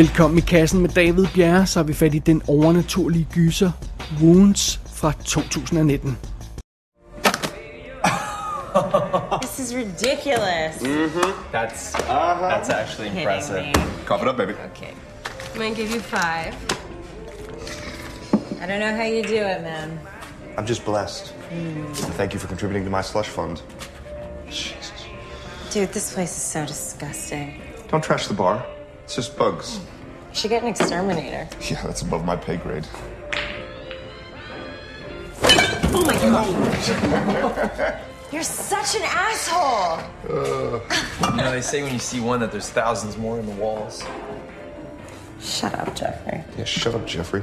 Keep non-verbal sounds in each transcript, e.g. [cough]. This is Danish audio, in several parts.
Velkommen i kassen med David Bjerre, så har vi fat i den overnaturlige gyser Wounds fra 2019. This is ridiculous. That's that's actually impressive. me. Cough it up, baby. Okay. I'm gonna give you five. I don't know how you do it, man. I'm just blessed. And thank you for contributing to my slush fund. Jesus. Dude, this place is so disgusting. Don't trash the bar. It's just bugs. You should get an exterminator. Yeah, that's above my pay grade. Oh my god. You're such an asshole. You know, they say when you see one that there's thousands more in the walls. Shut up, Jeffrey. Yeah, shut up, Jeffrey.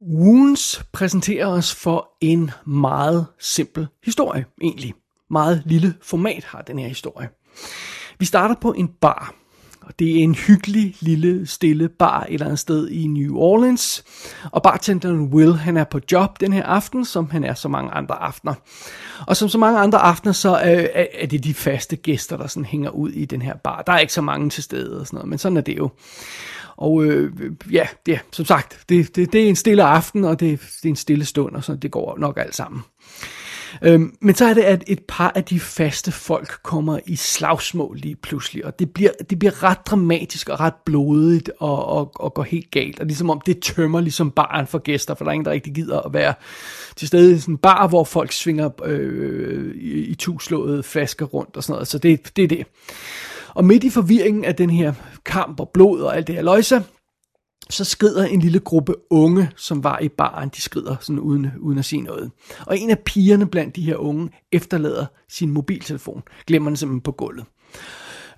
Wounds præsenterer os for en meget simpel historie, egentlig. Meget lille format har den her historie. Vi starter på en bar, og det er en hyggelig, lille, stille bar et eller andet sted i New Orleans. Og bartenderen Will, han er på job den her aften, som han er så mange andre aftener. Og som så mange andre aftener, så øh, er det de faste gæster, der sådan hænger ud i den her bar. Der er ikke så mange til stede og sådan noget, men sådan er det jo. Og øh, ja, ja, som sagt, det, det, det er en stille aften, og det, det er en stille stund, og sådan, det går nok alt sammen. Øhm, men så er det, at et par af de faste folk kommer i slagsmål lige pludselig, og det bliver, det bliver ret dramatisk og ret blodigt og, og, og går helt galt. Og ligesom om det tømmer ligesom baren for gæster, for der er ingen, der rigtig gider at være til stede i sådan en bar, hvor folk svinger øh, i, i tuslåede flasker rundt og sådan noget. Så det, det er det. Og midt i forvirringen af den her kamp og blod og alt det her løjse, så skrider en lille gruppe unge, som var i baren, de skrider sådan uden, uden at sige noget. Og en af pigerne blandt de her unge efterlader sin mobiltelefon, glemmer den simpelthen på gulvet.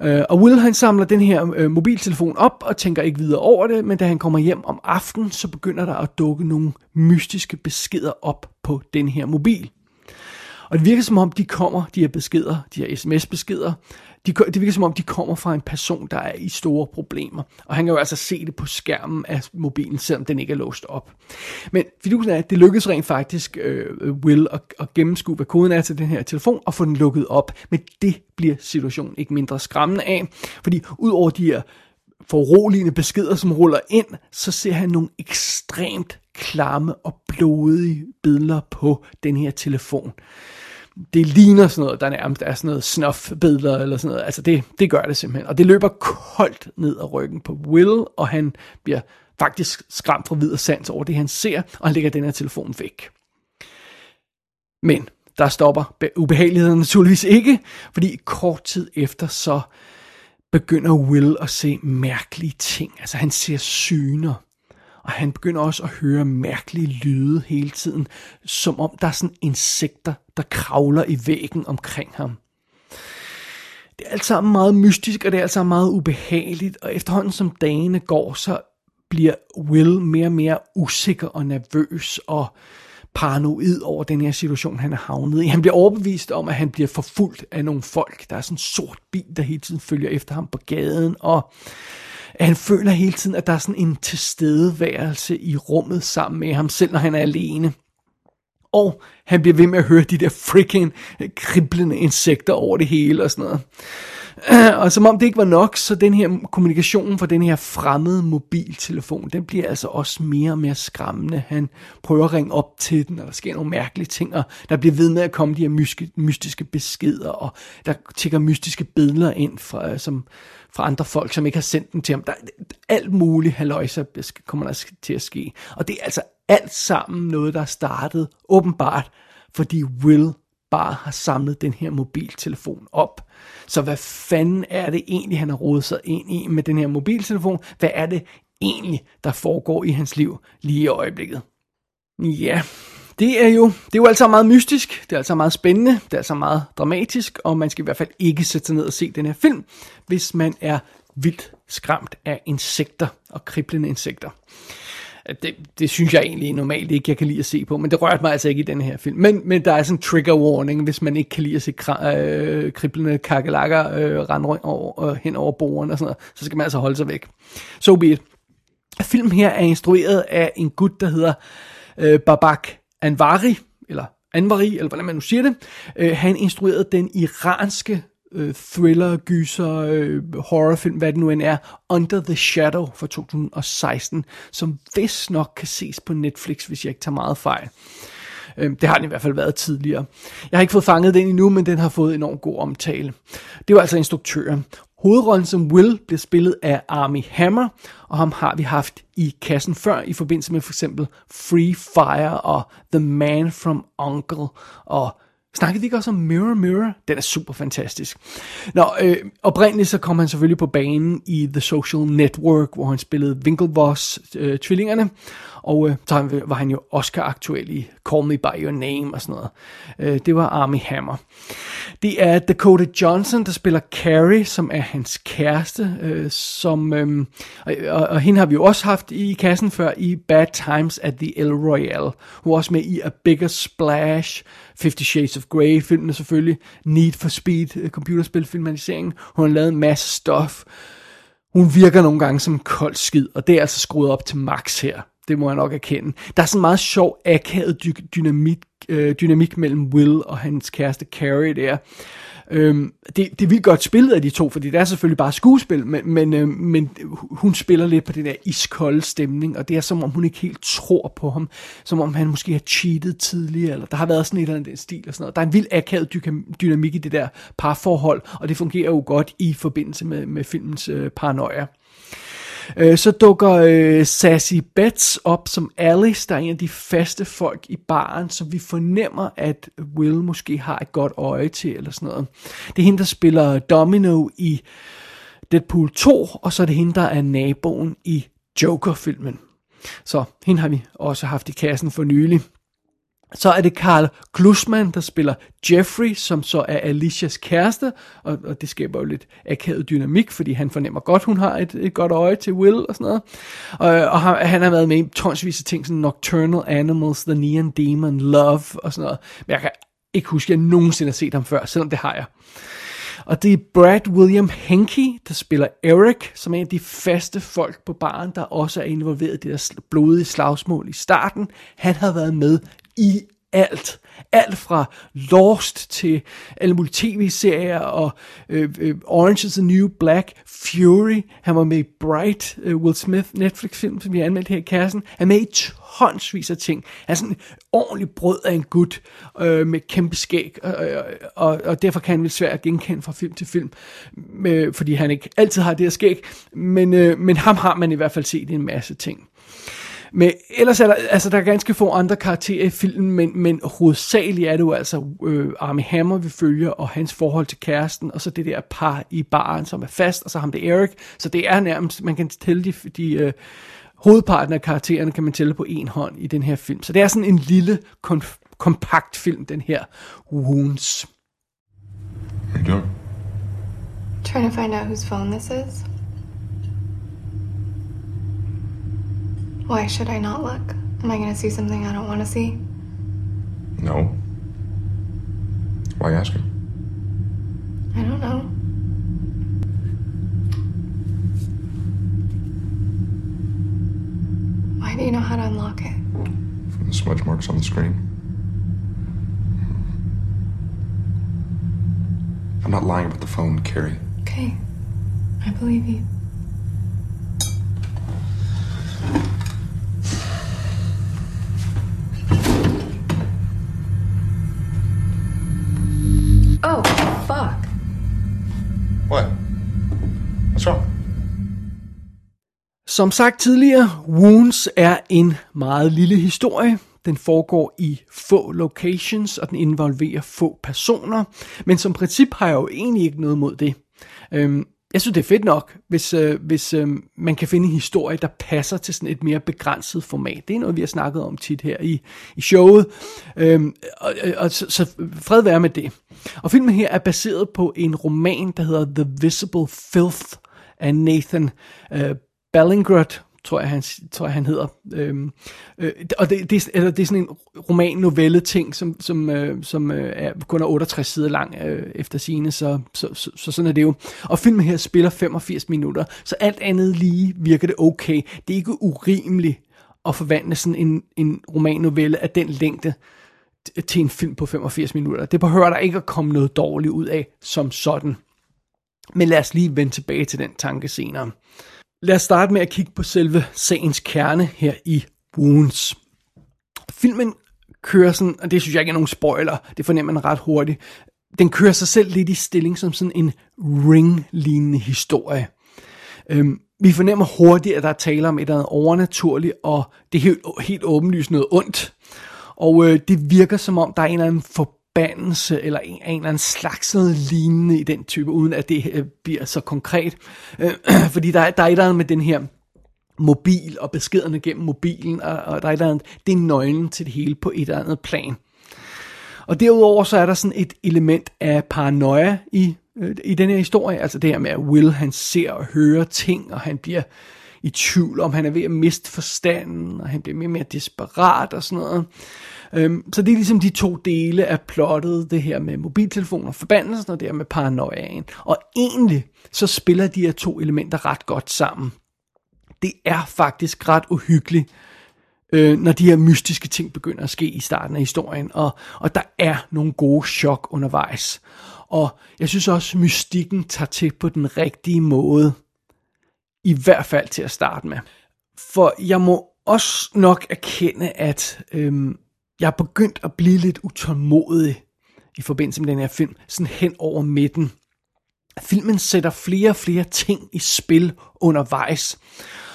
Øh, og Will han samler den her øh, mobiltelefon op og tænker ikke videre over det, men da han kommer hjem om aftenen, så begynder der at dukke nogle mystiske beskeder op på den her mobil. Og det virker som om, de kommer, de her beskeder, de her sms-beskeder, de, det virker som om, de kommer fra en person, der er i store problemer. Og han kan jo altså se det på skærmen af mobilen, selvom den ikke er låst op. Men fidusen er, at det lykkedes rent faktisk øh, Will at, at gennemskue, hvad koden er til den her telefon, og få den lukket op. Men det bliver situationen ikke mindre skræmmende af, fordi ud over de her foruroligende beskeder, som ruller ind, så ser han nogle ekstremt klamme og blodige billeder på den her telefon det ligner sådan noget, der nærmest er sådan noget snuff-billeder eller sådan noget. Altså det, det gør det simpelthen. Og det løber koldt ned ad ryggen på Will, og han bliver faktisk skræmt fra videre sans over det, han ser, og han lægger den her telefon væk. Men der stopper ubehageligheden naturligvis ikke, fordi kort tid efter så begynder Will at se mærkelige ting. Altså han ser syner. Og han begynder også at høre mærkelige lyde hele tiden, som om der er sådan insekter, der kravler i væggen omkring ham. Det er alt sammen meget mystisk, og det er alt sammen meget ubehageligt, og efterhånden som dagene går, så bliver Will mere og mere usikker og nervøs og paranoid over den her situation, han er havnet i. Han bliver overbevist om, at han bliver forfulgt af nogle folk. Der er sådan en sort bil, der hele tiden følger efter ham på gaden, og at han føler hele tiden, at der er sådan en tilstedeværelse i rummet sammen med ham, selv når han er alene. Og han bliver ved med at høre de der freaking øh, kriblende insekter over det hele og sådan noget. [clears throat] Og som om det ikke var nok, så den her kommunikation fra den her fremmede mobiltelefon, den bliver altså også mere og mere skræmmende. Han prøver at ringe op til den, og der sker nogle mærkelige ting, og der bliver ved med at komme de her mystiske beskeder, og der tigger mystiske billeder ind fra, øh, som, fra andre folk, som ikke har sendt dem til ham. Der, alt muligt haløjser kommer der til at ske. Og det er altså alt sammen noget, der er startet åbenbart, fordi Will bare har samlet den her mobiltelefon op. Så hvad fanden er det egentlig, han har rodet sig ind i med den her mobiltelefon? Hvad er det egentlig, der foregår i hans liv lige i øjeblikket? Ja, det er jo, det er jo altså meget mystisk, det er altså meget spændende, det er altså meget dramatisk, og man skal i hvert fald ikke sætte sig ned og se den her film, hvis man er vildt skræmt af insekter og kriblende insekter. Det, det synes jeg egentlig normalt ikke, jeg kan lide at se på, men det rørte mig altså ikke i den her film. Men, men der er sådan en trigger warning, hvis man ikke kan lide at se kra- øh, kriblende kakelakker øh, rende rundt over, øh, hen over bordene og sådan noget, så skal man altså holde sig væk. So be it. Filmen her er instrueret af en gut, der hedder øh, Babak Anvari, eller Anvari, eller hvordan man nu siger det. Øh, han instruerede den iranske øh, thriller, gyser, øh, horrorfilm, hvad det nu end er, Under the Shadow fra 2016, som vist nok kan ses på Netflix, hvis jeg ikke tager meget fejl. Øh, det har den i hvert fald været tidligere. Jeg har ikke fået fanget den endnu, men den har fået enormt god omtale. Det var altså instruktøren. Hovedrollen som Will bliver spillet af Army Hammer, og ham har vi haft i kassen før i forbindelse med for eksempel Free Fire og The Man from Uncle og Snakkede vi ikke også om Mirror Mirror? Den er super fantastisk. Nå, øh, oprindeligt så kom han selvfølgelig på banen i The Social Network, hvor han spillede Winklevoss-tvillingerne. Øh, og øh, så var han jo Oscar-aktuel i Call Me By Your Name og sådan noget. Øh, det var Army Hammer. Det er Dakota Johnson, der spiller Carrie, som er hans kæreste. Øh, som, øh, og, og, og hende har vi jo også haft i kassen før i Bad Times at the El Royale. Hun er også med i A Bigger Splash, Fifty Shades of Grey, filmene selvfølgelig, Need for Speed, øh, computerspil computerspilfilmatiseringen. Hun har lavet en masse stof. Hun virker nogle gange som kold skid, og det er altså skruet op til max her. Det må jeg nok erkende. Der er sådan en meget sjov, akavet dy- dynamik, øh, dynamik mellem Will og hans kæreste Carrie der. Øhm, det, det er vildt godt spillet af de to, fordi det er selvfølgelig bare skuespil, men, men, øh, men hun spiller lidt på den der iskolde stemning, og det er som om hun ikke helt tror på ham, som om han måske har cheatet tidligere, eller der har været sådan et eller andet stil og sådan noget. Der er en vild akavet dy- dynamik i det der parforhold, og det fungerer jo godt i forbindelse med, med filmens øh, paranoia. Øh, så dukker øh, Sassy Betts op som Alice, der er en af de faste folk i baren, som vi fornemmer, at Will måske har et godt øje til, eller sådan noget. Det er hende, der spiller Domino i Deadpool 2, og så er det hende, der er naboen i Joker-filmen. Så hende har vi også haft i kassen for nylig. Så er det Karl Glusman, der spiller Jeffrey, som så er Alicias kæreste, og, og det skaber jo lidt akavet dynamik, fordi han fornemmer godt, hun har et, et godt øje til Will og sådan noget. Og, og han, han har været med i tonsvis af ting, som Nocturnal Animals, The Neon Demon, Love og sådan noget. Men jeg kan ikke huske, at jeg nogensinde har set ham før, selvom det har jeg. Og det er Brad William Henke, der spiller Eric, som er en af de faste folk på baren, der også er involveret i det der blodige slagsmål i starten. Han har været med i alt. Alt fra Lost til alle mulige tv-serier og øh, øh, Orange is the New Black, Fury. Han var med i Bright, øh, Will Smith Netflix-film, som vi har anmeldt her i kassen. Han er med i tonsvis af ting. Han er sådan en ordentlig brød af en gut øh, med kæmpe skæg, øh, og, og derfor kan han vel svært at genkende fra film til film, øh, fordi han ikke altid har det her skæg, men, øh, men ham har man i hvert fald set i en masse ting. Men ellers er der, altså, der er ganske få andre karakterer i filmen, men, men hovedsageligt er det jo altså øh, Army Hammer, vi følger, og hans forhold til kæresten, og så det der par i baren, som er fast, og så ham det Eric. Så det er nærmest, man kan tælle de, de øh, hovedparten af karaktererne, kan man tælle på en hånd i den her film. Så det er sådan en lille, konf- kompakt film, den her Wounds. You doing? Trying to find out whose phone this is. Why should I not look? Am I going to see something I don't want to see? No. Why asking? I don't know. Why do you know how to unlock it? From the smudge marks on the screen. I'm not lying about the phone, Carrie. Okay. I believe you. Som sagt tidligere, Wounds er en meget lille historie. Den foregår i få locations, og den involverer få personer. Men som princip har jeg jo egentlig ikke noget mod det. Øhm, jeg synes, det er fedt nok, hvis, øh, hvis øh, man kan finde en historie, der passer til sådan et mere begrænset format. Det er noget, vi har snakket om tit her i, i showet. Øhm, og, og, så, så fred være med det. Og filmen her er baseret på en roman, der hedder The Visible Filth af Nathan øh, Ballingrud, tror jeg, han, tror jeg, han hedder. Øhm, øh, og det, det, eller det er sådan en roman-novelle ting, som, som, øh, som øh, er kun er 68 sider lang øh, efter sine, så, så, så, så sådan er det jo. Og filmen her spiller 85 minutter, så alt andet lige virker det okay. Det er ikke urimeligt at forvandle sådan en, en roman-novelle af den længde til en film på 85 minutter. Det behøver der ikke at komme noget dårligt ud af som sådan. Men lad os lige vende tilbage til den tanke senere. Lad os starte med at kigge på selve sagens kerne her i Wounds. Filmen kører sådan, og det synes jeg ikke er nogen spoiler, det fornemmer man ret hurtigt, den kører sig selv lidt i stilling som sådan en ring-lignende historie. Øhm, vi fornemmer hurtigt, at der er tale om et eller andet overnaturligt, og det er helt, helt åbenlyst noget ondt. Og øh, det virker som om, der er en eller anden forbandelse, eller en, en eller anden slags noget lignende i den type, uden at det øh, bliver så konkret. Øh, [clears throat] fordi der, der er et eller andet med den her mobil og beskederne gennem mobilen, og, og der er et eller andet, det er nøglen til det hele på et eller andet plan. Og derudover så er der sådan et element af paranoia i, øh, i den her historie, altså det her med, at Will han ser og hører ting, og han bliver i tvivl om, han er ved at miste forstanden, og han bliver mere og mere desperat og sådan noget. Øhm, så det er ligesom de to dele af plottet, det her med mobiltelefoner forbandelsen, og det her med paranoiaen. Og egentlig så spiller de her to elementer ret godt sammen. Det er faktisk ret uhyggeligt, øh, når de her mystiske ting begynder at ske i starten af historien, og, og der er nogle gode chok undervejs. Og jeg synes også, at mystikken tager til på den rigtige måde, i hvert fald til at starte med. For jeg må også nok erkende, at øhm, jeg er begyndt at blive lidt utålmodig i forbindelse med den her film, sådan hen over midten. Filmen sætter flere og flere ting i spil undervejs.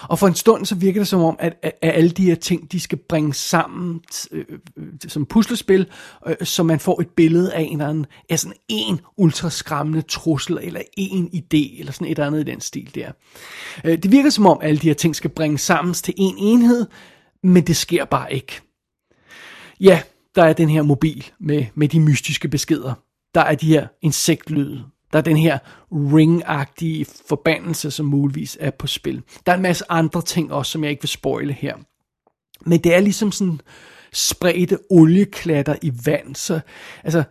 Og for en stund så virker det som om, at, at, alle de her ting, de skal bringes sammen øh, øh, som puslespil, øh, så man får et billede af en eller anden, af sådan en ultraskræmmende trussel, eller en idé, eller sådan et eller andet i den stil der. Øh, det virker som om, at alle de her ting skal bringes sammen til en enhed, men det sker bare ikke. Ja, der er den her mobil med, med de mystiske beskeder. Der er de her insektlyde, der er den her ringagtige forbandelse, som muligvis er på spil. Der er en masse andre ting også, som jeg ikke vil spoile her. Men det er ligesom sådan spredte olieklatter i vand, så altså,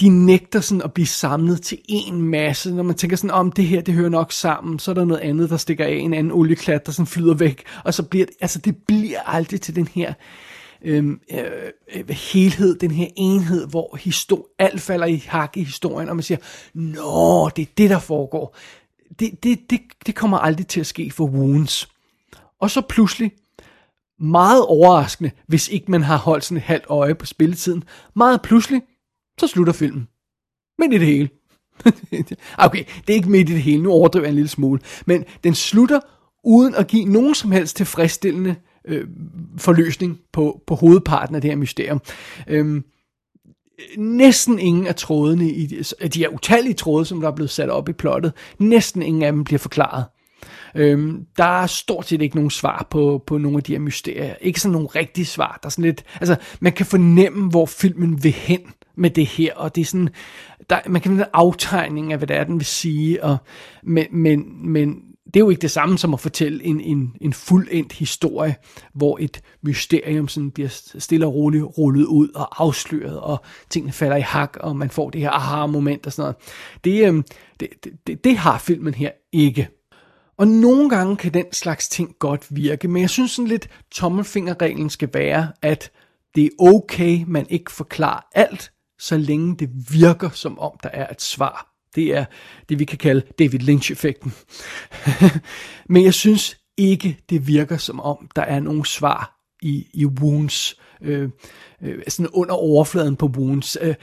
de nægter sådan at blive samlet til en masse. Når man tænker sådan, om det her, det hører nok sammen, så er der noget andet, der stikker af, en anden olieklat, der sådan flyder væk, og så bliver det, altså det bliver aldrig til den her Øhm, øh, øh, helhed, den her enhed, hvor histor- alt falder i hak i historien, og man siger, nå, det er det, der foregår. Det, det, det, det kommer aldrig til at ske for Wounds. Og så pludselig, meget overraskende, hvis ikke man har holdt sådan et halvt øje på spilletiden, meget pludselig, så slutter filmen. Men i det hele. [laughs] okay, det er ikke midt i det hele, nu overdriver jeg en lille smule, men den slutter uden at give nogen som helst tilfredsstillende øh, forløsning på, på hovedparten af det her mysterium. Øhm, næsten ingen af trådene i de, de her utallige tråde, som der er blevet sat op i plottet, næsten ingen af dem bliver forklaret. Øhm, der er stort set ikke nogen svar på, på nogle af de her mysterier. Ikke sådan nogle rigtige svar. Der er sådan lidt, altså, man kan fornemme, hvor filmen vil hen med det her, og det er sådan, der, man kan finde en aftegning af, hvad det er, den vil sige, og, men, men, men det er jo ikke det samme som at fortælle en, en, en fuldendt historie, hvor et mysterium sådan bliver stille og roligt rullet ud og afsløret, og tingene falder i hak, og man får det her aha-moment og sådan noget. Det, øh, det, det, det har filmen her ikke. Og nogle gange kan den slags ting godt virke, men jeg synes sådan lidt, tommelfingerreglen skal være, at det er okay, man ikke forklarer alt, så længe det virker som om, der er et svar. Det er det, vi kan kalde David Lynch-effekten. [laughs] Men jeg synes ikke, det virker som om, der er nogen svar i, i Wounds, øh, øh, sådan under overfladen på Wounds. Øh,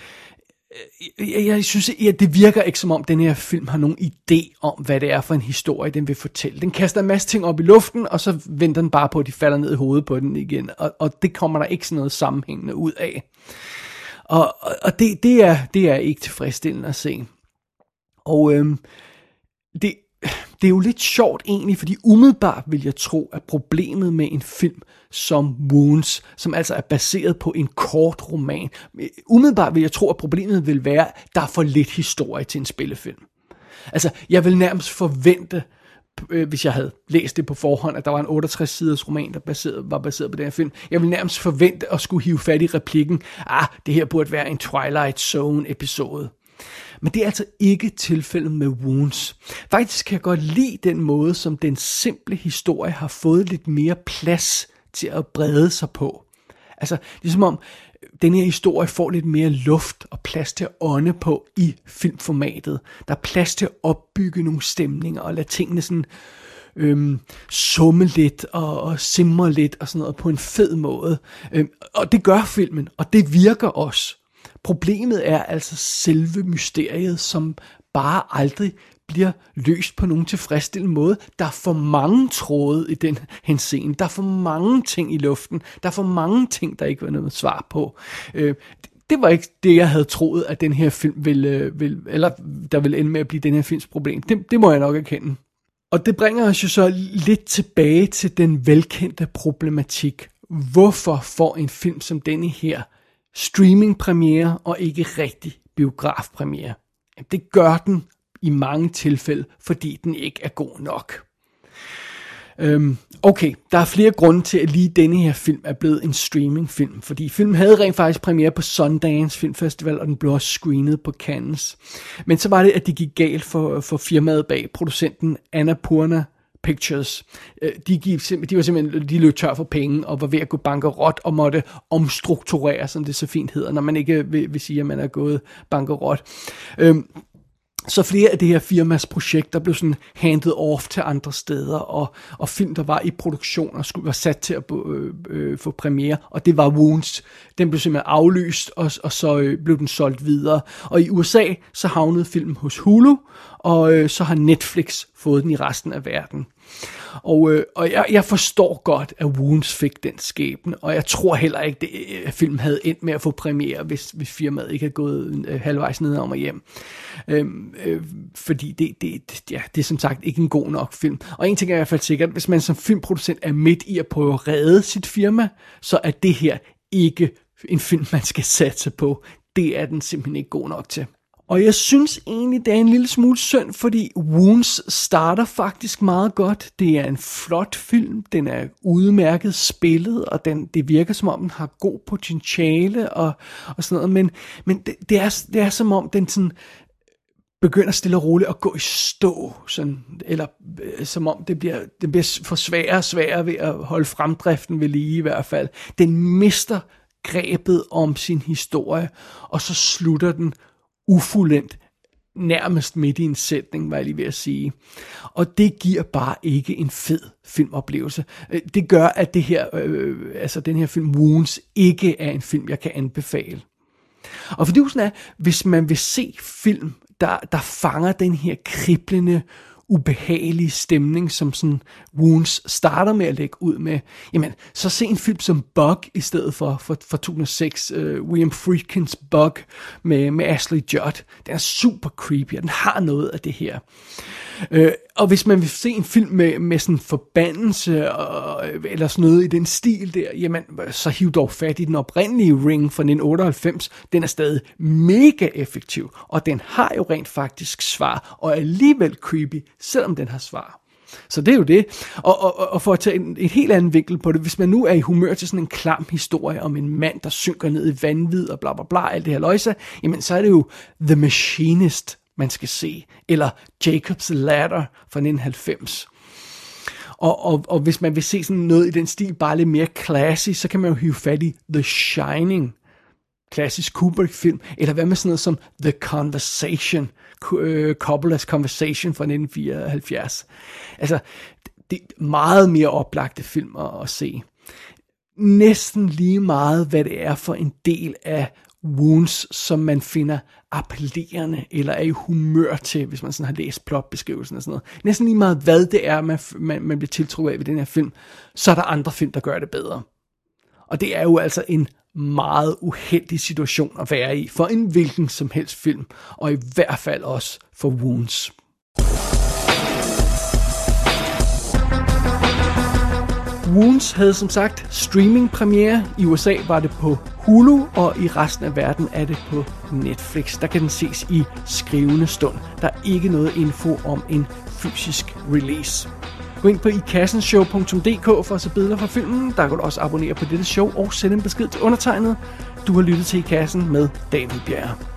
øh, jeg, jeg synes, ja, det virker ikke som om, den her film har nogen idé om, hvad det er for en historie, den vil fortælle. Den kaster en masse ting op i luften, og så venter den bare på, at de falder ned i hovedet på den igen. Og, og det kommer der ikke sådan noget sammenhængende ud af. Og, og det, det, er, det er ikke tilfredsstillende at se. Og øhm, det, det er jo lidt sjovt egentlig, fordi umiddelbart vil jeg tro, at problemet med en film som Wounds, som altså er baseret på en kort roman, øh, umiddelbart vil jeg tro, at problemet vil være, at der er for lidt historie til en spillefilm. Altså, jeg vil nærmest forvente, øh, hvis jeg havde læst det på forhånd, at der var en 68-siders roman, der baseret, var baseret på den her film. Jeg ville nærmest forvente at skulle hive fat i replikken, ah, det her burde være en Twilight Zone episode. Men det er altså ikke tilfældet med Wounds. Faktisk kan jeg godt lide den måde, som den simple historie har fået lidt mere plads til at brede sig på. Altså, det er som om, øh, den her historie får lidt mere luft og plads til at ånde på i filmformatet. Der er plads til at opbygge nogle stemninger og lade tingene sådan øhm, summe lidt og, og simre lidt og sådan noget på en fed måde. Øhm, og det gør filmen, og det virker også. Problemet er altså selve mysteriet, som bare aldrig bliver løst på nogen tilfredsstillende måde. Der er for mange tråde i den henseende. Der er for mange ting i luften. Der er for mange ting, der ikke var noget svar på. Øh, det var ikke det, jeg havde troet, at den her film ville, øh, ville eller der ville ende med at blive den her films problem. Det, det må jeg nok erkende. Og det bringer os jo så lidt tilbage til den velkendte problematik. Hvorfor får en film som denne her streamingpremiere og ikke rigtig biografpremiere? Det gør den i mange tilfælde, fordi den ikke er god nok. Øhm, okay, der er flere grunde til, at lige denne her film er blevet en streamingfilm, fordi filmen havde rent faktisk premiere på Sundance Film Festival, og den blev også screenet på Cannes. Men så var det, at det gik galt for, for firmaet bag producenten Annapurna Pictures. Øh, de, gik, de var simpelthen de løb tør for penge og var ved at gå bankerot og måtte omstrukturere, som det så fint hedder, når man ikke vil, vil sige, at man er gået bankerot. Øhm, så flere af det her firmas projekter blev sådan handed off til andre steder, og, og film, der var i produktion og skulle være sat til at øh, øh, få premiere, og det var Wounds. Den blev simpelthen aflyst, og, og så øh, blev den solgt videre. Og i USA, så havnede filmen hos Hulu, og øh, så har Netflix fået den i resten af verden. Og, øh, og jeg, jeg forstår godt, at Wounds fik den skæbne, og jeg tror heller ikke, at øh, filmen havde endt med at få premiere, hvis, hvis firmaet ikke havde gået øh, halvvejs ned om og hjem. Øhm, øh, fordi det, det, ja, det er som sagt ikke en god nok film. Og en ting er i hvert fald sikkert, hvis man som filmproducent er midt i at prøve at redde sit firma, så er det her ikke en film, man skal satse på. Det er den simpelthen ikke god nok til. Og jeg synes egentlig, det er en lille smule synd, fordi Wounds starter faktisk meget godt. Det er en flot film, den er udmærket spillet, og den, det virker som om, den har god potentiale og, og sådan noget. Men, men det, det, er, det er som om, den sådan begynder stille og roligt at gå i stå, sådan, eller øh, som om det bliver, det bliver for sværere og sværere ved at holde fremdriften ved lige i hvert fald. Den mister grebet om sin historie, og så slutter den ufuldendt, nærmest midt i en sætning, var jeg lige ved at sige. Og det giver bare ikke en fed filmoplevelse. Øh, det gør, at det her, øh, altså den her film Wounds ikke er en film, jeg kan anbefale. Og fordi sådan er, hvis man vil se film, der, der fanger den her kriblende, ubehagelige stemning, som sådan Wounds starter med at lægge ud med, jamen, så se en film som Bug i stedet for, for, for 2006, uh, øh, William Friedkins Bug med, med Ashley Judd. Den er super creepy, og den har noget af det her. Øh, og hvis man vil se en film med, med sådan forbandelse, og, eller sådan noget i den stil der, jamen, så hiv dog fat i den oprindelige Ring fra 1998. Den er stadig mega effektiv, og den har jo rent faktisk svar, og er alligevel creepy, selvom den har svar. Så det er jo det. Og, og, og for at tage en, en helt anden vinkel på det, hvis man nu er i humør til sådan en klam historie om en mand, der synker ned i vanvid og bla bla bla, alt det her løjse, jamen så er det jo The Machinist, man skal se, eller Jacob's Ladder fra 1990. Og, og, og hvis man vil se sådan noget i den stil, bare lidt mere classy, så kan man jo hive fat i The Shining, klassisk Kubrick-film, eller hvad med sådan noget som The Conversation, øh, Coppola's Conversation fra 1974. Altså, det er meget mere oplagte film at, at se. Næsten lige meget, hvad det er for en del af wounds, som man finder appellerende, eller er i humør til, hvis man sådan har læst plotbeskrivelsen og sådan noget. Næsten lige meget, hvad det er, man, man, man bliver tiltrukket af ved den her film, så er der andre film, der gør det bedre. Og det er jo altså en meget uheldig situation at være i, for en hvilken som helst film, og i hvert fald også for Wounds. Wounds havde som sagt streaming premiere. I USA var det på Hulu, og i resten af verden er det på Netflix. Der kan den ses i skrivende stund. Der er ikke noget info om en fysisk release. Gå ind på ikassenshow.dk for at se billeder fra filmen. Der kan du også abonnere på dette show og sende en besked til undertegnet. Du har lyttet til I Kassen med David Bjerre.